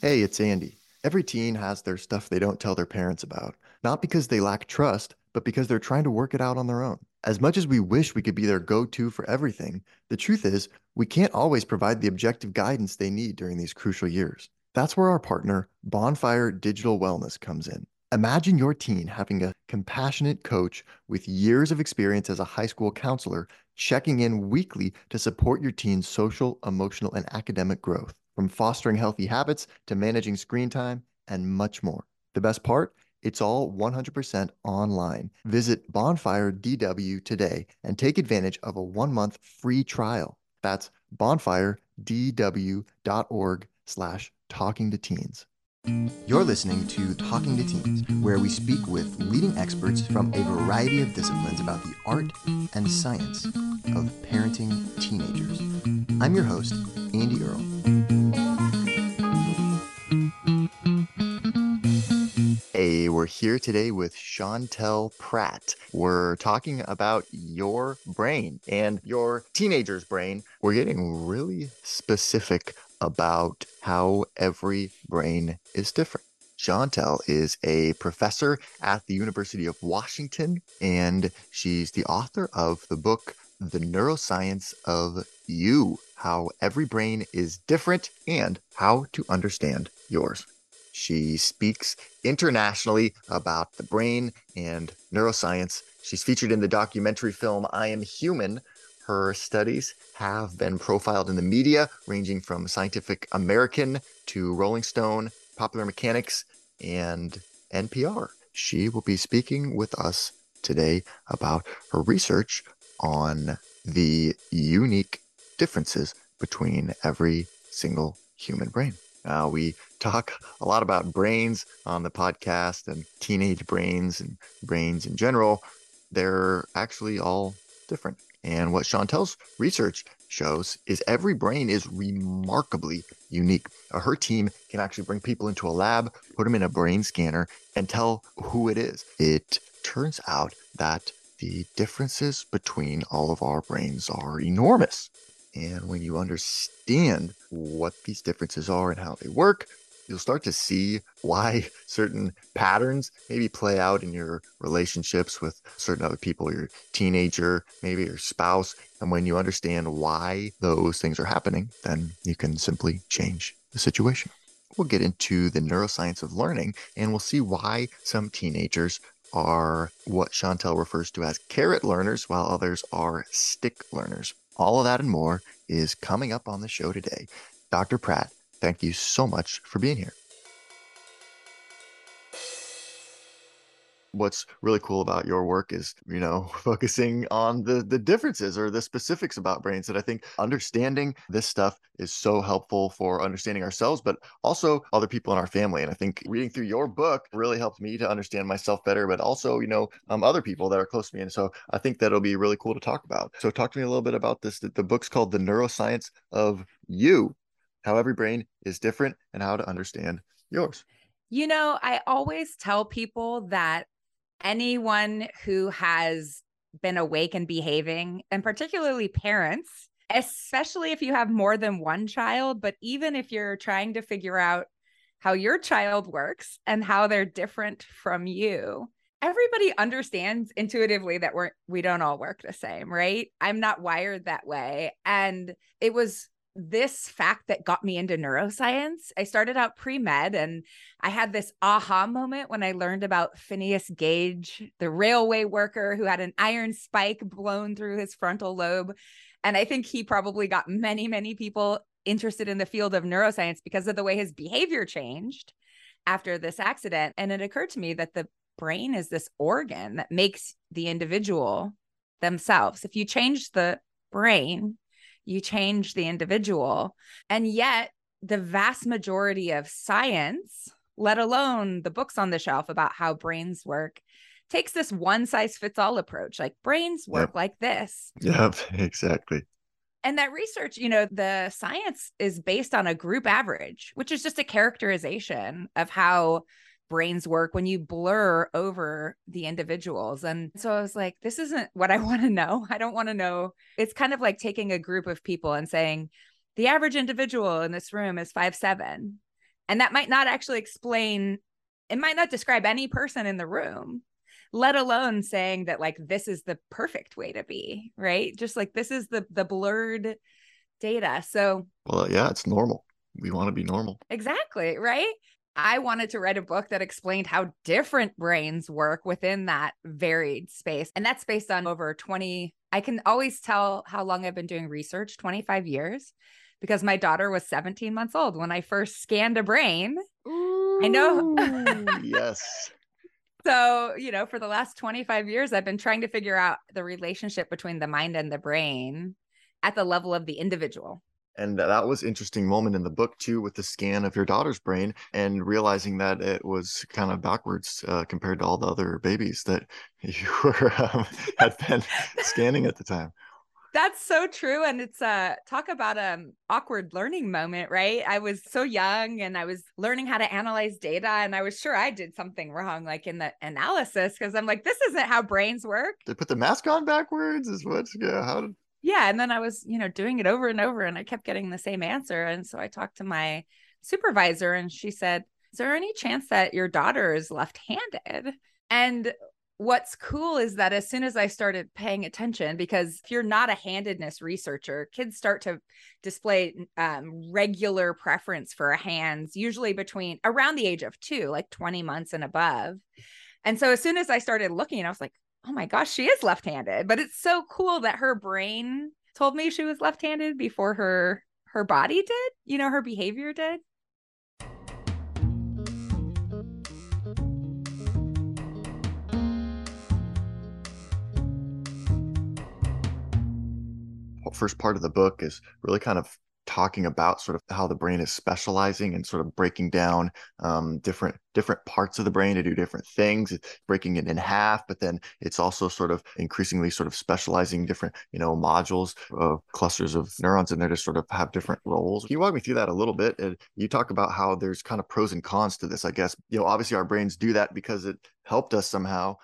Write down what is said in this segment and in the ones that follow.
Hey, it's Andy. Every teen has their stuff they don't tell their parents about, not because they lack trust, but because they're trying to work it out on their own. As much as we wish we could be their go to for everything, the truth is, we can't always provide the objective guidance they need during these crucial years. That's where our partner, Bonfire Digital Wellness, comes in. Imagine your teen having a compassionate coach with years of experience as a high school counselor checking in weekly to support your teen's social, emotional, and academic growth from fostering healthy habits to managing screen time and much more. The best part? It's all 100% online. Visit Bonfire DW today and take advantage of a one month free trial. That's bonfiredw.org slash talking to teens. You're listening to Talking to Teens, where we speak with leading experts from a variety of disciplines about the art and science of parenting teenagers. I'm your host, Andy Earle. Here today with Chantel Prat. We're talking about your brain and your teenager's brain. We're getting really specific about how every brain is different. Chantel is a professor at the University of Washington, and she's the author of the book, The Neuroscience of You How Every Brain is Different and How to Understand Yours. She speaks internationally about the brain and neuroscience. She's featured in the documentary film I Am Human. Her studies have been profiled in the media, ranging from Scientific American to Rolling Stone, Popular Mechanics, and NPR. She will be speaking with us today about her research on the unique differences between every single human brain. Uh, we talk a lot about brains on the podcast and teenage brains and brains in general. They're actually all different. And what Chantel's research shows is every brain is remarkably unique. Uh, her team can actually bring people into a lab, put them in a brain scanner, and tell who it is. It turns out that the differences between all of our brains are enormous. And when you understand what these differences are and how they work, you'll start to see why certain patterns maybe play out in your relationships with certain other people, your teenager, maybe your spouse. And when you understand why those things are happening, then you can simply change the situation. We'll get into the neuroscience of learning and we'll see why some teenagers are what Chantel refers to as carrot learners, while others are stick learners. All of that and more is coming up on the show today. Dr. Prat Thank you so much for being here. What's really cool about your work is, you know, focusing on the the differences or the specifics about brains that I think understanding this stuff is so helpful for understanding ourselves, but also other people in our family. And I think reading through your book really helped me to understand myself better, but also, you know, um, other people that are close to me. And so I think that'll be really cool to talk about. So talk to me a little bit about this. The, the book's called The Neuroscience of You how every brain is different and how to understand yours. You know, I always tell people that anyone who has been awake and behaving, and particularly parents, especially if you have more than one child, but even if you're trying to figure out how your child works and how they're different from you, everybody understands intuitively that we're we don't all work the same, right? I'm not wired that way. And it was this fact that got me into neuroscience. I started out pre med and I had this aha moment when I learned about Phineas Gage, the railway worker who had an iron spike blown through his frontal lobe. And I think he probably got many, many people interested in the field of neuroscience because of the way his behavior changed after this accident. And it occurred to me that the brain is this organ that makes the individual themselves. If you change the brain, you change the individual. And yet, the vast majority of science, let alone the books on the shelf about how brains work, takes this one size fits all approach. Like brains work yep. like this. Yep, exactly. And that research, you know, the science is based on a group average, which is just a characterization of how brains work when you blur over the individuals. And so I was like, this isn't what I want to know. I don't want to know. It's kind of like taking a group of people and saying, the average individual in this room is five seven. And that might not actually explain, it might not describe any person in the room, let alone saying that like this is the perfect way to be, right? Just like this is the the blurred data. So well, yeah, it's normal. We want to be normal. Exactly, right? I wanted to write a book that explained how different brains work within that varied space. And that's based on over 20. I can always tell how long I've been doing research 25 years because my daughter was 17 months old when I first scanned a brain. Ooh, I know. yes. So, you know, for the last 25 years, I've been trying to figure out the relationship between the mind and the brain at the level of the individual and that was interesting moment in the book too with the scan of your daughter's brain and realizing that it was kind of backwards uh, compared to all the other babies that you were um, had been scanning at the time. That's so true and it's uh talk about an um awkward learning moment right? I was so young and i was learning how to analyze data and i was sure i did something wrong like in the analysis because i'm like this isn't how brains work. They put the mask on backwards is what yeah how did yeah and then i was you know doing it over and over and i kept getting the same answer and so i talked to my supervisor and she said is there any chance that your daughter is left-handed? And what's cool is that as soon as i started paying attention because if you're not a handedness researcher kids start to display um, regular preference for hands usually between around the age of two like 20 months and above. And so as soon as i started looking i was like oh my gosh, she is left-handed. But it's so cool that her brain told me she was left-handed before her her body did, you know, her behavior did. First part of the book is really kind of talking about sort of how the brain is specializing and sort of breaking down um, different different parts of the brain to do different things. It's breaking it in half but then it's also sort of increasingly sort of specializing different you know modules of clusters of neurons in there to sort of have different roles. Can you walk me through that a little bit? And you talk about how there's kind of pros and cons to this i guess. You know obviously our brains do that because it helped us somehow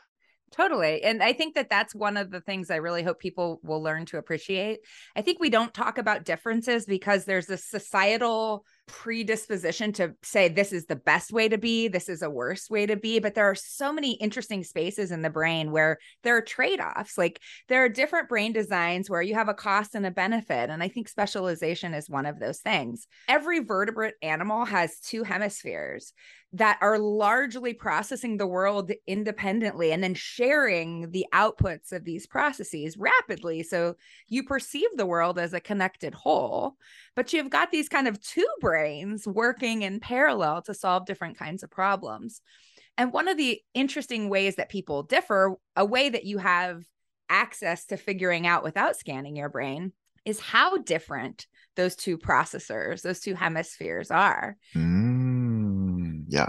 Totally. And I think that that's one of the things I really hope people will learn to appreciate. I think we don't talk about differences because there's a societal predisposition to say this is the best way to be, this is a worse way to be. But there are so many interesting spaces in the brain where there are trade offs. Like there are different brain designs where you have a cost and a benefit. And I think specialization is one of those things. Every vertebrate animal has two hemispheres that are largely processing the world independently and then sharing the outputs of these processes rapidly. So you perceive the world as a connected whole, but you've got these kind of two brains working in parallel to solve different kinds of problems. And one of the interesting ways that people differ, a way that you have access to figuring out without scanning your brain, is how different those two processors, those two hemispheres are. Mm, yeah.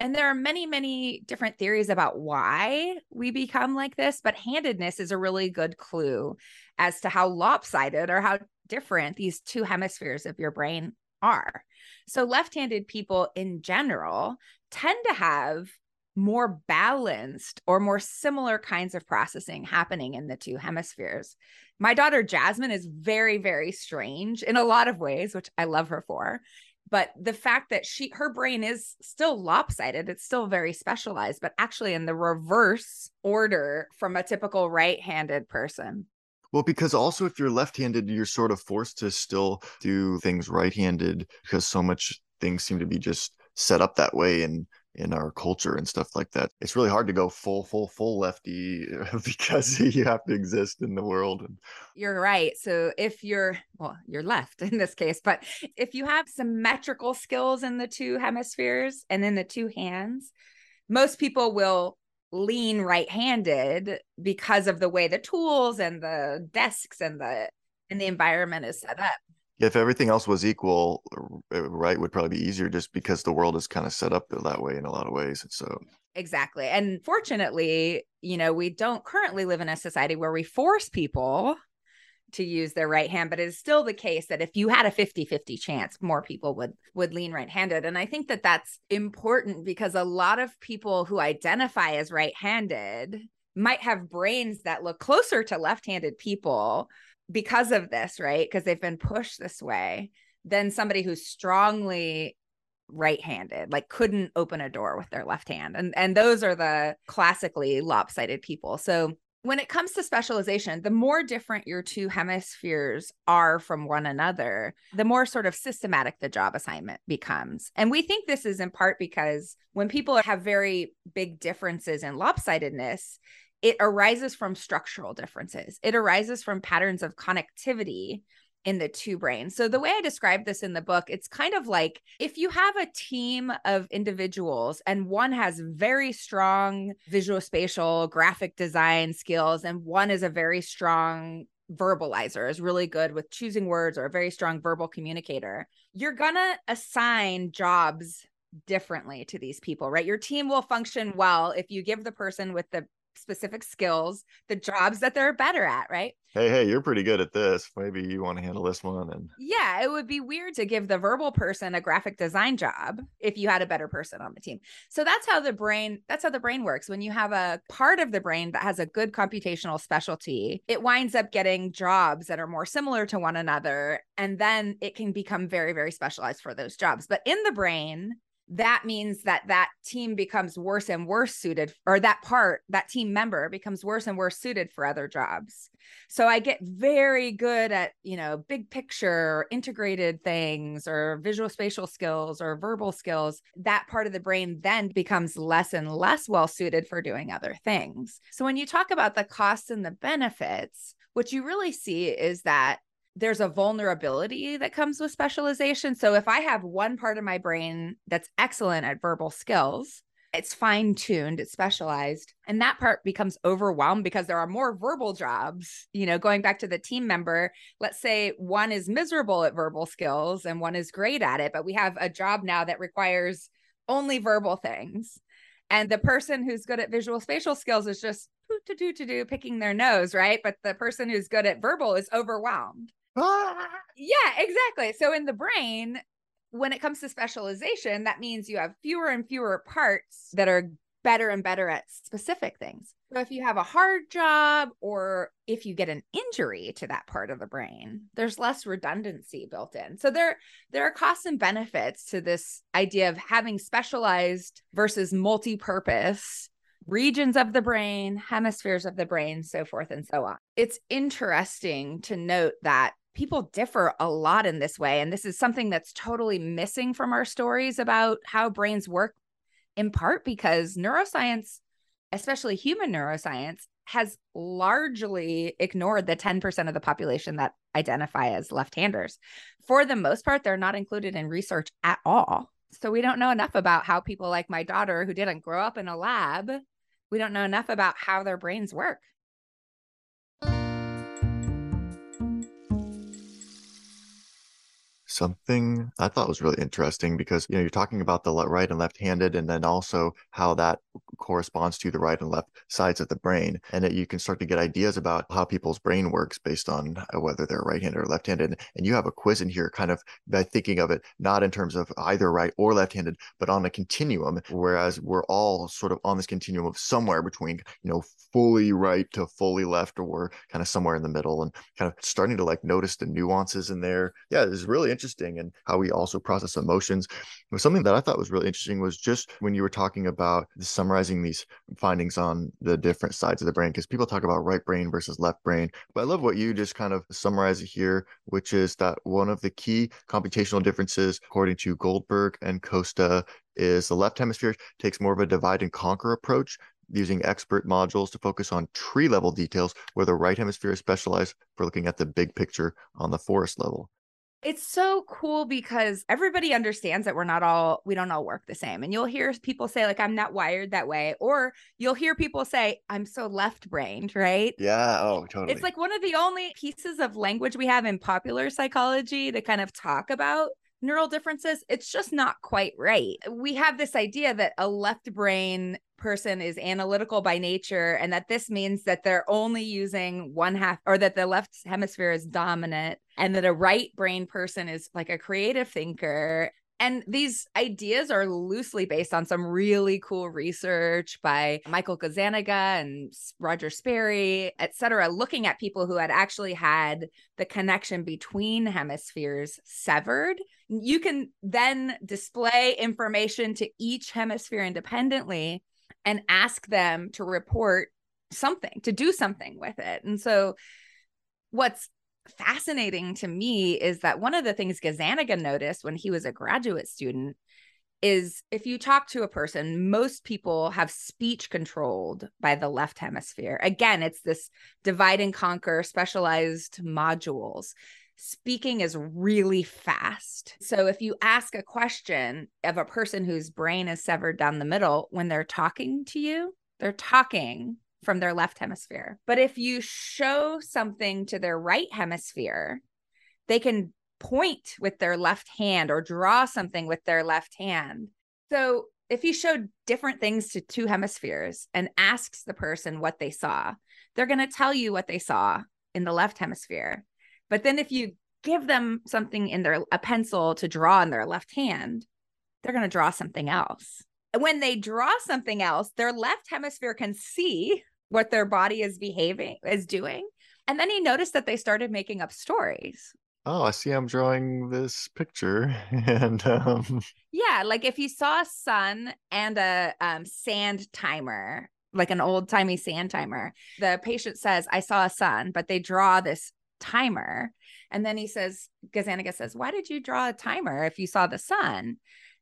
And there are many, many different theories about why we become like this, but handedness is a really good clue as to how lopsided or how different these two hemispheres of your brain are. So, left handed people in general tend to have more balanced or more similar kinds of processing happening in the two hemispheres. My daughter Jasmine is very, very strange in a lot of ways, which I love her for. But the fact that she, her brain is still lopsided, it's still very specialized, but actually in the reverse order from a typical right handed person. Well, because also if you're left-handed, you're sort of forced to still do things right-handed because so much things seem to be just set up that way in in our culture and stuff like that. It's really hard to go full, full, full lefty because you have to exist in the world. You're right. So if you're well, you're left in this case, but if you have symmetrical skills in the two hemispheres and in the two hands, most people will lean right-handed because of the way the tools and the desks and the and the environment is set up. If everything else was equal right would probably be easier just because the world is kind of set up that way in a lot of ways and so. Exactly and fortunately you know we don't currently live in a society where we force people to use their right hand but it is still the case that if you had a 50-50 chance more people would would lean right-handed and i think that that's important because a lot of people who identify as right-handed might have brains that look closer to left-handed people because of this right because they've been pushed this way than somebody who's strongly right-handed, like couldn't open a door with their left hand. And and those are the classically lopsided people. So when it comes to specialization, the more different your two hemispheres are from one another, the more sort of systematic the job assignment becomes. And we think this is in part because when people have very big differences in lopsidedness, it arises from structural differences. It arises from patterns of connectivity in the two brains. So the way I describe this in the book, it's kind of like if you have a team of individuals and one has very strong visual spatial graphic design skills and one is a very strong verbalizer is really good with choosing words or a very strong verbal communicator you're going to assign jobs differently to these people right your team will function well if you give the person with the specific skills, the jobs that they're better at, right? Hey, hey, you're pretty good at this. Maybe you want to handle this one. And yeah, it would be weird to give the verbal person a graphic design job if you had a better person on the team. So that's how the brain, that's how the brain works. When you have a part of the brain that has a good computational specialty, it winds up getting jobs that are more similar to one another. And then it can become very, very specialized for those jobs. But in the brain, that means that that team becomes worse and worse suited or that part that team member becomes worse and worse suited for other jobs. So i get very good at you know big picture integrated things or visual spatial skills or verbal skills. That part of the brain then becomes less and less well suited for doing other things. So when you talk about the costs and the benefits what you really see is that there's a vulnerability that comes with specialization. So if I have one part of my brain that's excellent at verbal skills, it's fine tuned, it's specialized, and that part becomes overwhelmed because there are more verbal jobs. You know, going back to the team member, let's say one is miserable at verbal skills and one is great at it, but we have a job now that requires only verbal things. And the person who's good at visual spatial skills is just to do to do picking their nose, right? But the person who's good at verbal is overwhelmed. yeah, exactly. So in the brain, when it comes to specialization, that means you have fewer and fewer parts that are better and better at specific things. So if you have a hard job or if you get an injury to that part of the brain, there's less redundancy built in. So there there are costs and benefits to this idea of having specialized versus multi-purpose regions of the brain, hemispheres of the brain, so forth and so on. It's interesting to note that people differ a lot in this way. And this is something that's totally missing from our stories about how brains work, in part because neuroscience, especially human neuroscience, has largely ignored the 10% of the population that identify as left handers. For the most part, they're not included in research at all. So we don't know enough about how people like my daughter, who didn't grow up in a lab, we don't know enough about how their brains work. Something I thought was really interesting because you know you're talking about the right and left-handed, and then also how that corresponds to the right and left sides of the brain, and that you can start to get ideas about how people's brain works based on uh, whether they're right-handed or left-handed. And you have a quiz in here, kind of by thinking of it not in terms of either right or left-handed, but on a continuum. Whereas we're all sort of on this continuum of somewhere between you know fully right to fully left, or we're kind of somewhere in the middle, and kind of starting to like notice the nuances in there. Yeah, it's really interesting interesting and how we also process emotions. But something that I thought was really interesting was just when you were talking about the summarizing these findings on the different sides of the brain, because people talk about right brain versus left brain. But I love what you just kind of summarize here, which is that one of the key computational differences, according to Goldberg and Costa, is the left hemisphere takes more of a divide and conquer approach using expert modules to focus on tree level details, where the right hemisphere is specialized for looking at the big picture on the forest level. It's so cool because everybody understands that we're not all, we don't all work the same. And you'll hear people say, like, I'm not wired that way. Or you'll hear people say, I'm so left brained, right? Yeah. Oh, totally. It's like one of the only pieces of language we have in popular psychology to kind of talk about neural differences. It's just not quite right. We have this idea that a left brain person is analytical by nature and that this means that they're only using one half or that the left hemisphere is dominant and that a right brain person is like a creative thinker And these ideas are loosely based on some really cool research by Michael Gazzaniga and Roger Sperry, et cetera, looking at people who had actually had the connection between hemispheres severed. You can then display information to each hemisphere independently and ask them to report something, to do something with it. And so, what's fascinating to me is that one of the things Gazzaniga noticed when he was a graduate student is if you talk to a person, most people have speech controlled by the left hemisphere. Again, it's this divide and conquer specialized modules. Speaking is really fast. So if you ask a question of a person whose brain is severed down the middle, when they're talking to you, they're talking from their left hemisphere. But if you show something to their right hemisphere, they can point with their left hand or draw something with their left hand. So if you showed different things to two hemispheres and asks the person what they saw, they're going to tell you what they saw in the left hemisphere. But then if you give them something in their a pencil to draw in their left hand, they're going to draw something else when they draw something else, their left hemisphere can see what their body is behaving, is doing. And then he noticed that they started making up stories. Oh, I see I'm drawing this picture. And um yeah, like if you saw a sun and a um, sand timer, like an old timey sand timer, the patient says, I saw a sun, but they draw this timer. And then he says, Gazzaniga says, Why did you draw a timer if you saw the sun?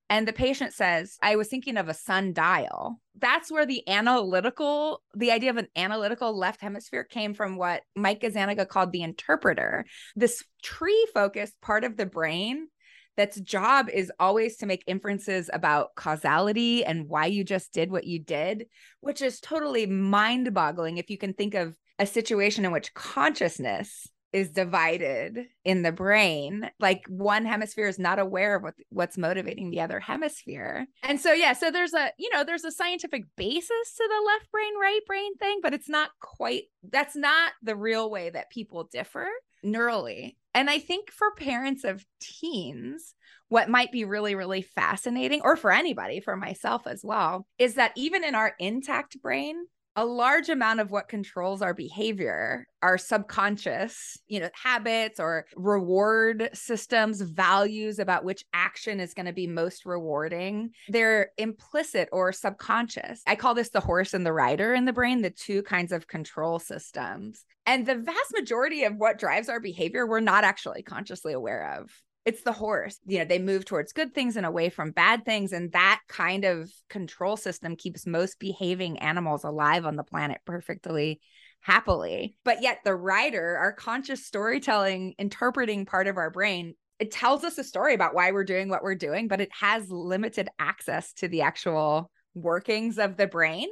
And the patient says, I was thinking of a sundial. That's where the analytical, the idea of an analytical left hemisphere came from what Mike Gazzaniga called the interpreter. This tree focused part of the brain that's job is always to make inferences about causality and why you just did what you did, which is totally mind boggling if you can think of a situation in which consciousness is divided in the brain. Like one hemisphere is not aware of what, what's motivating the other hemisphere. And so yeah so there's a you know there's a scientific basis to the left brain right brain thing but it's not quite that's not the real way that people differ neurally. And i think for parents of teens what might be really really fascinating or for anybody for myself as well is that even in our intact brain a large amount of what controls our behavior our subconscious you know habits or reward systems values about which action is going to be most rewarding they're implicit or subconscious. I call this the horse and the rider in the brain the two kinds of control systems. And the vast majority of what drives our behavior we're not actually consciously aware of it's the horse. You know, they move towards good things and away from bad things. And that kind of control system keeps most behaving animals alive on the planet perfectly happily. But yet, the rider, our conscious storytelling, interpreting part of our brain, it tells us a story about why we're doing what we're doing, but it has limited access to the actual workings of the brain.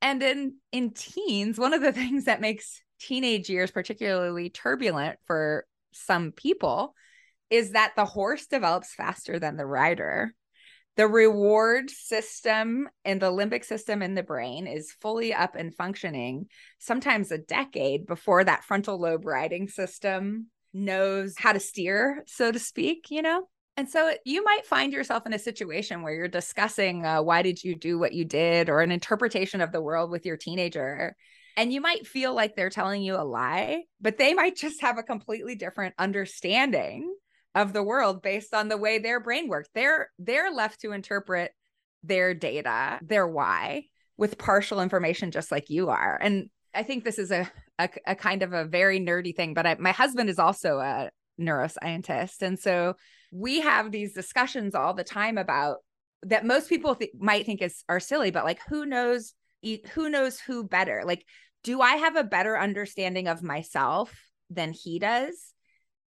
And in in teens, one of the things that makes teenage years particularly turbulent for some people is that the horse develops faster than the rider. The reward system and the limbic system in the brain is fully up and functioning, sometimes a decade before that frontal lobe riding system knows how to steer, so to speak, you know? And so you might find yourself in a situation where you're discussing uh, why did you do what you did or an interpretation of the world with your teenager. And you might feel like they're telling you a lie, but they might just have a completely different understanding of the world based on the way their brain works. They're they're left to interpret their data, their why with partial information just like you are. And I think this is a a, a kind of a very nerdy thing, but I, my husband is also a neuroscientist and so we have these discussions all the time about that most people th- might think is are silly but like who knows who knows who better like do i have a better understanding of myself than he does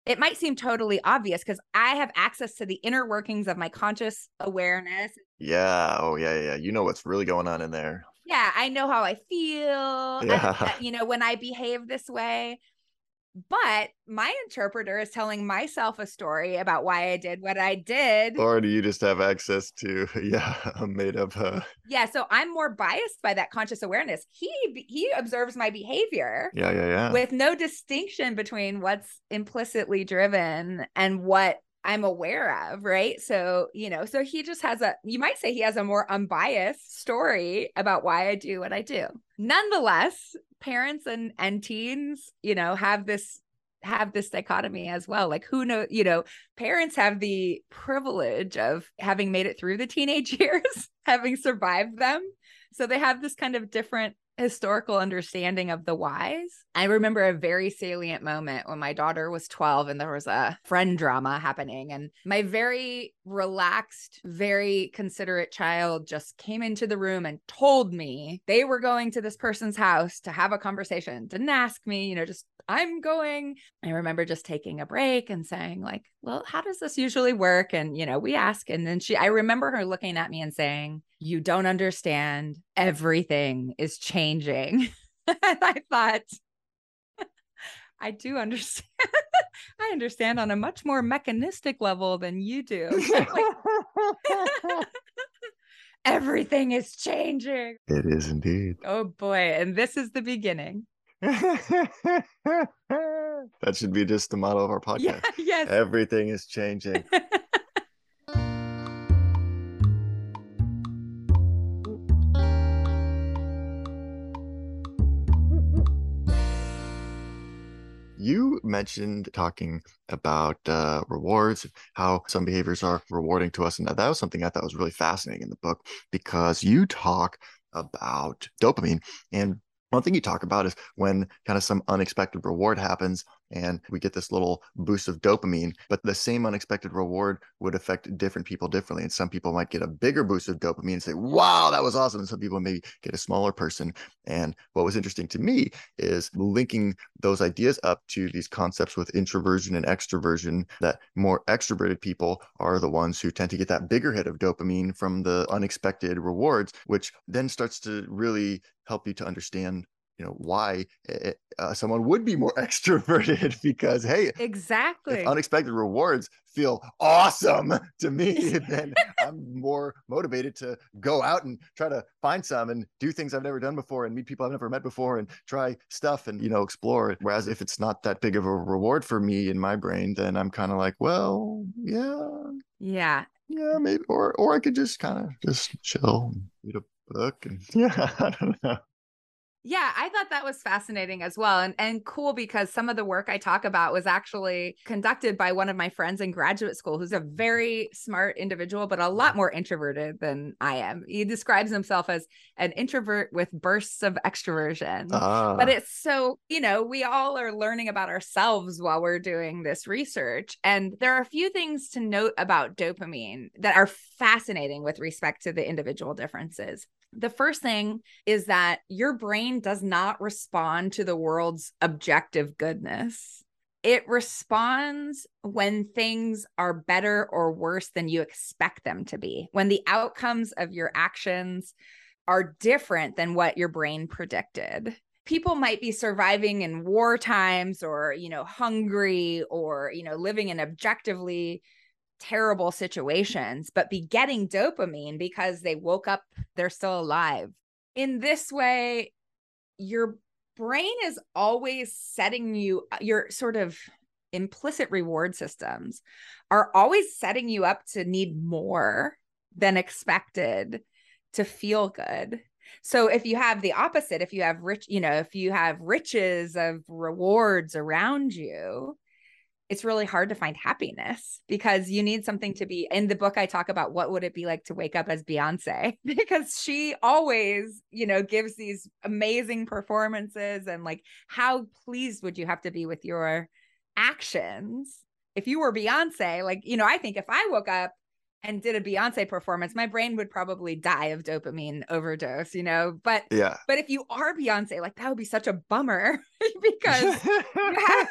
it might seem totally obvious because I have access to the inner workings of my conscious awareness. Yeah. Oh, yeah, yeah. You know what's really going on in there. Yeah. I know how I feel. Yeah. I, you know, when I behave this way. But my interpreter is telling myself a story about why I did what I did. Or do you just have access to, yeah, a made up. Uh... Yeah. So I'm more biased by that conscious awareness. He he observes my behavior. Yeah, yeah, yeah. With no distinction between what's implicitly driven and what I'm aware of, right? So, you know, so he just has a, you might say he has a more unbiased story about why I do what I do. Nonetheless, parents and and teens, you know, have this have this dichotomy as well. Like who know, you know, parents have the privilege of having made it through the teenage years, having survived them. So they have this kind of different historical understanding of the whys. I remember a very salient moment when my daughter was 12 and there was a friend drama happening. And my very relaxed, very considerate child just came into the room and told me they were going to this person's house to have a conversation, didn't ask me, you know, just I'm going. I remember just taking a break and saying, like, well, how does this usually work? And, you know, we ask. And then she, I remember her looking at me and saying, you don't understand. Everything is changing. and I thought, I do understand. I understand on a much more mechanistic level than you do. Everything is changing. It is indeed. Oh boy. And this is the beginning. that should be just the motto of our podcast. Yeah, yes. Everything is changing. you mentioned talking about uh, rewards, how some behaviors are rewarding to us. And that was something I thought was really fascinating in the book because you talk about dopamine and one thing you talk about is when kind of some unexpected reward happens and we get this little boost of dopamine, but the same unexpected reward would affect different people differently. And some people might get a bigger boost of dopamine and say, wow, that was awesome. And some people maybe get a smaller person. And what was interesting to me is linking those ideas up to these concepts with introversion and extroversion, that more extroverted people are the ones who tend to get that bigger hit of dopamine from the unexpected rewards, which then starts to really help you to understand you know why eh, eh, uh, someone would be more extroverted because hey exactly. unexpected rewards feel awesome to me then i'm more motivated to go out and try to find some and do things i've never done before and meet people i've never met before and try stuff and you know explore it. Whereas if it's not that big of a reward for me in my brain then i'm kind of like well yeah. Yeah. Yeah maybe or or i could just kind of just chill read a book and yeah. I don't know yeah, I thought that was fascinating as well. And and cool because some of the work I talk about was actually conducted by one of my friends in graduate school who's a very smart individual, but a lot more introverted than I am. He describes himself as an introvert with bursts of extroversion. Ah. But it's so, you know, we all are learning about ourselves while we're doing this research. And there are a few things to note about dopamine that are fascinating with respect to the individual differences. The first thing is that your brain does not respond to the world's objective goodness. It responds when things are better or worse than you expect them to be, when the outcomes of your actions are different than what your brain predicted people might be surviving in war times or you know hungry or you know living in objectively terrible situations, but be getting dopamine because they woke up, they're still alive. In this way, your brain is always setting you, uh, your sort of implicit reward systems are always setting you up to need more than expected to feel good. So if you have the opposite, if you have rich, you know, if you have riches of rewards around you, it's really hard to find happiness because you need something to be in the book i talk about what would it be like to wake up as beyonce because she always you know gives these amazing performances and like how pleased would you have to be with your actions if you were beyonce like you know i think if i woke up and did a Beyonce performance, my brain would probably die of dopamine overdose, you know. But yeah, but if you are Beyonce, like that would be such a bummer because you have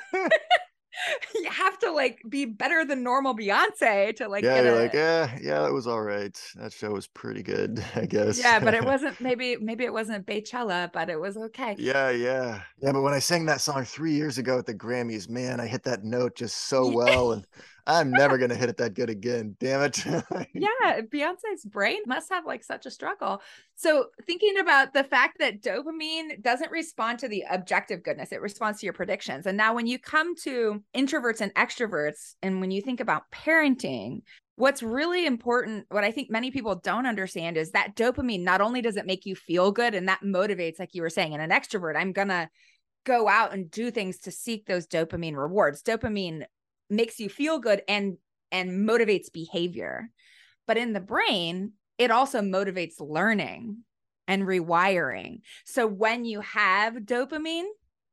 you have to like be better than normal Beyonce to like. Yeah, you're a... like, yeah, yeah, that was all right. That show was pretty good, I guess. Yeah, but it wasn't. Maybe, maybe it wasn't Beychella, but it was okay. Yeah, yeah, yeah. But when I sang that song three years ago at the Grammys, man, I hit that note just so well, and I'm never gonna hit it that good again. Damn it. yeah, Beyonce's brain must have like such a struggle. So thinking about the fact that dopamine doesn't respond to the objective goodness, it responds to your predictions. And now when you come to introverts and extroverts, and when you think about parenting, what's really important, what I think many people don't understand is that dopamine not only does it make you feel good and that motivates, like you were saying, in an extrovert, I'm gonna go out and do things to seek those dopamine rewards. Dopamine makes you feel good and and motivates behavior. But in the brain, it also motivates learning and rewiring. So when you have dopamine,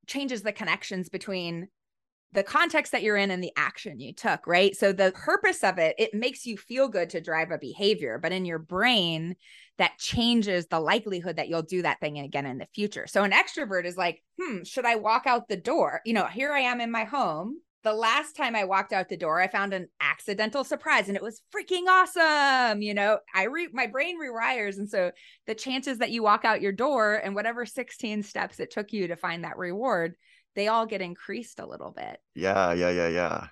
changes the connections between the context that you're in and the action you took, right? So the purpose of it, it makes you feel good to drive a behavior, but in your brain, that changes the likelihood that you'll do that thing again in the future. So an extrovert is like, hmm, should I walk out the door? You know, here I am in my home. The last time I walked out the door, I found an accidental surprise and it was freaking awesome. You know, I re my brain rewires. And so the chances that you walk out your door and whatever 16 steps it took you to find that reward, they all get increased a little bit. Yeah, yeah, yeah, yeah.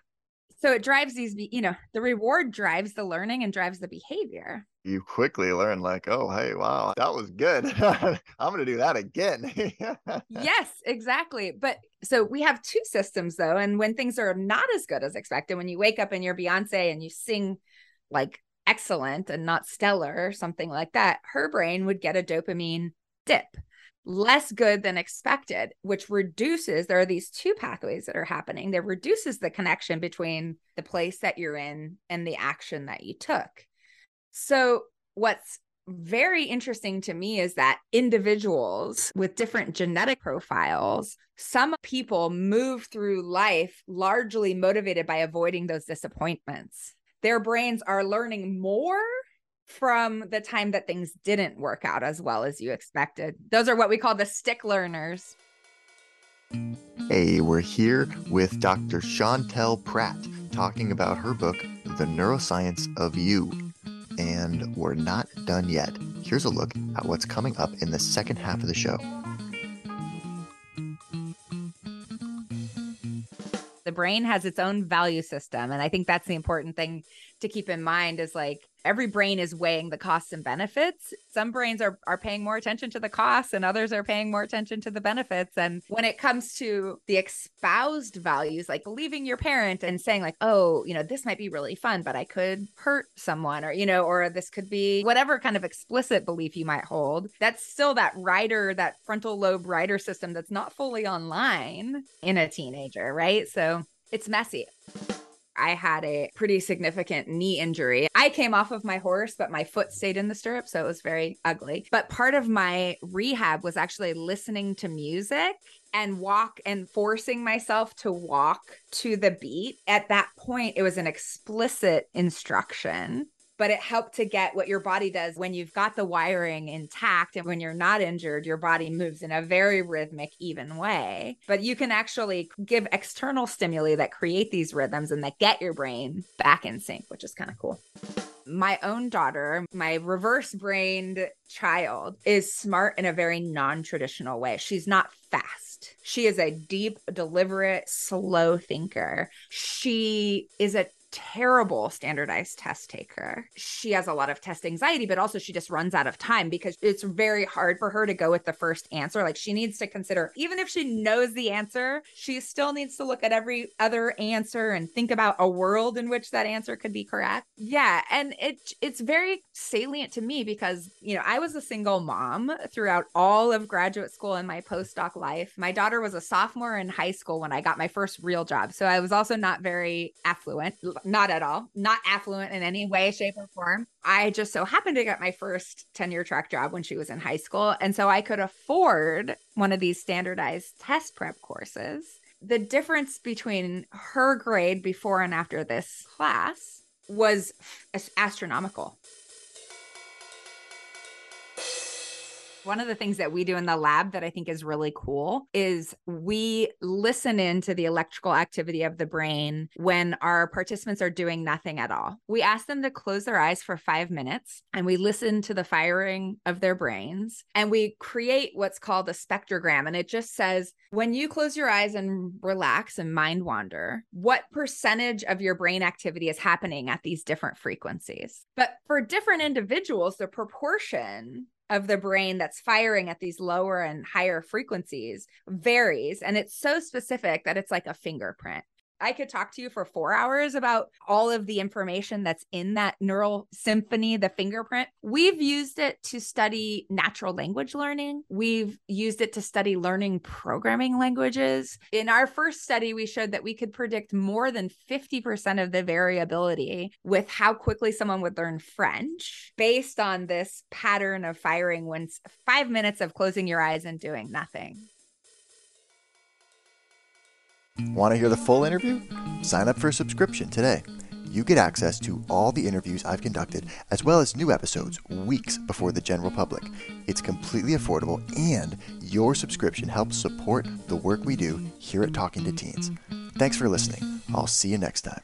So it drives these, you know, the reward drives the learning and drives the behavior. You quickly learn, like, oh, hey, wow, that was good. I'm going to do that again. yes, exactly. But so we have two systems though. And when things are not as good as expected, when you wake up and you're Beyonce and you sing like excellent and not stellar or something like that, her brain would get a dopamine dip less good than expected, which reduces, there are these two pathways that are happening. That reduces the connection between the place that you're in and the action that you took. So, what's very interesting to me is that individuals with different genetic profiles, some people move through life largely motivated by avoiding those disappointments. Their brains are learning more from the time that things didn't work out as well as you expected. Those are what we call the stick learners. Hey, we're here with Dr. Chantel Prat talking about her book, The Neuroscience of You. And we're not done yet. Here's a look at what's coming up in the second half of the show. The brain has its own value system. And I think that's the important thing to keep in mind is like every brain is weighing the costs and benefits. Some brains are are paying more attention to the costs and others are paying more attention to the benefits. And when it comes to the espoused values, like believing your parent and saying like, "Oh, you know, this might be really fun, but I could hurt someone or, you know, or this could be whatever kind of explicit belief you might hold." That's still that rider, that frontal lobe rider system that's not fully online in a teenager, right? So, it's messy. I had a pretty significant knee injury. I came off of my horse, but my foot stayed in the stirrup. So it was very ugly. But part of my rehab was actually listening to music and walk and forcing myself to walk to the beat. At that point, it was an explicit instruction but it helped to get what your body does when you've got the wiring intact and when you're not injured your body moves in a very rhythmic even way but you can actually give external stimuli that create these rhythms and that get your brain back in sync which is kind of cool my own daughter, my reverse brained child, is smart in a very non traditional way. She's not fast. She is a deep, deliberate, slow thinker. She is a terrible standardized test taker. She has a lot of test anxiety, but also she just runs out of time because it's very hard for her to go with the first answer. Like she needs to consider, even if she knows the answer, she still needs to look at every other answer and think about a world in which that answer could be correct. Yeah. And it it's very salient to me because, you know, I was a single mom throughout all of graduate school and my postdoc life. My daughter was a sophomore in high school when I got my first real job. So I was also not very affluent not at all, not affluent in any way, shape, or form. I just so happened to get my first tenure track job when she was in high school. And so I could afford one of these standardized test prep courses. The difference between her grade before and after this class was astronomical. One of the things that we do in the lab that I think is really cool is we listen into the electrical activity of the brain when our participants are doing nothing at all. We ask them to close their eyes for five minutes and we listen to the firing of their brains and we create what's called a spectrogram. And it just says, when you close your eyes and relax and mind wander, what percentage of your brain activity is happening at these different frequencies? But for different individuals, the proportion of the brain that's firing at these lower and higher frequencies varies. And it's so specific that it's like a fingerprint. I could talk to you for four hours about all of the information that's in that neural symphony, the fingerprint. We've used it to study natural language learning. We've used it to study learning programming languages. In our first study, we showed that we could predict more than 50% of the variability with how quickly someone would learn French based on this pattern of firing when five minutes of closing your eyes and doing nothing. Want to hear the full interview? Sign up for a subscription today. You get access to all the interviews I've conducted, as well as new episodes weeks before the general public. It's completely affordable, and your subscription helps support the work we do here at Talking to Teens. Thanks for listening. I'll see you next time.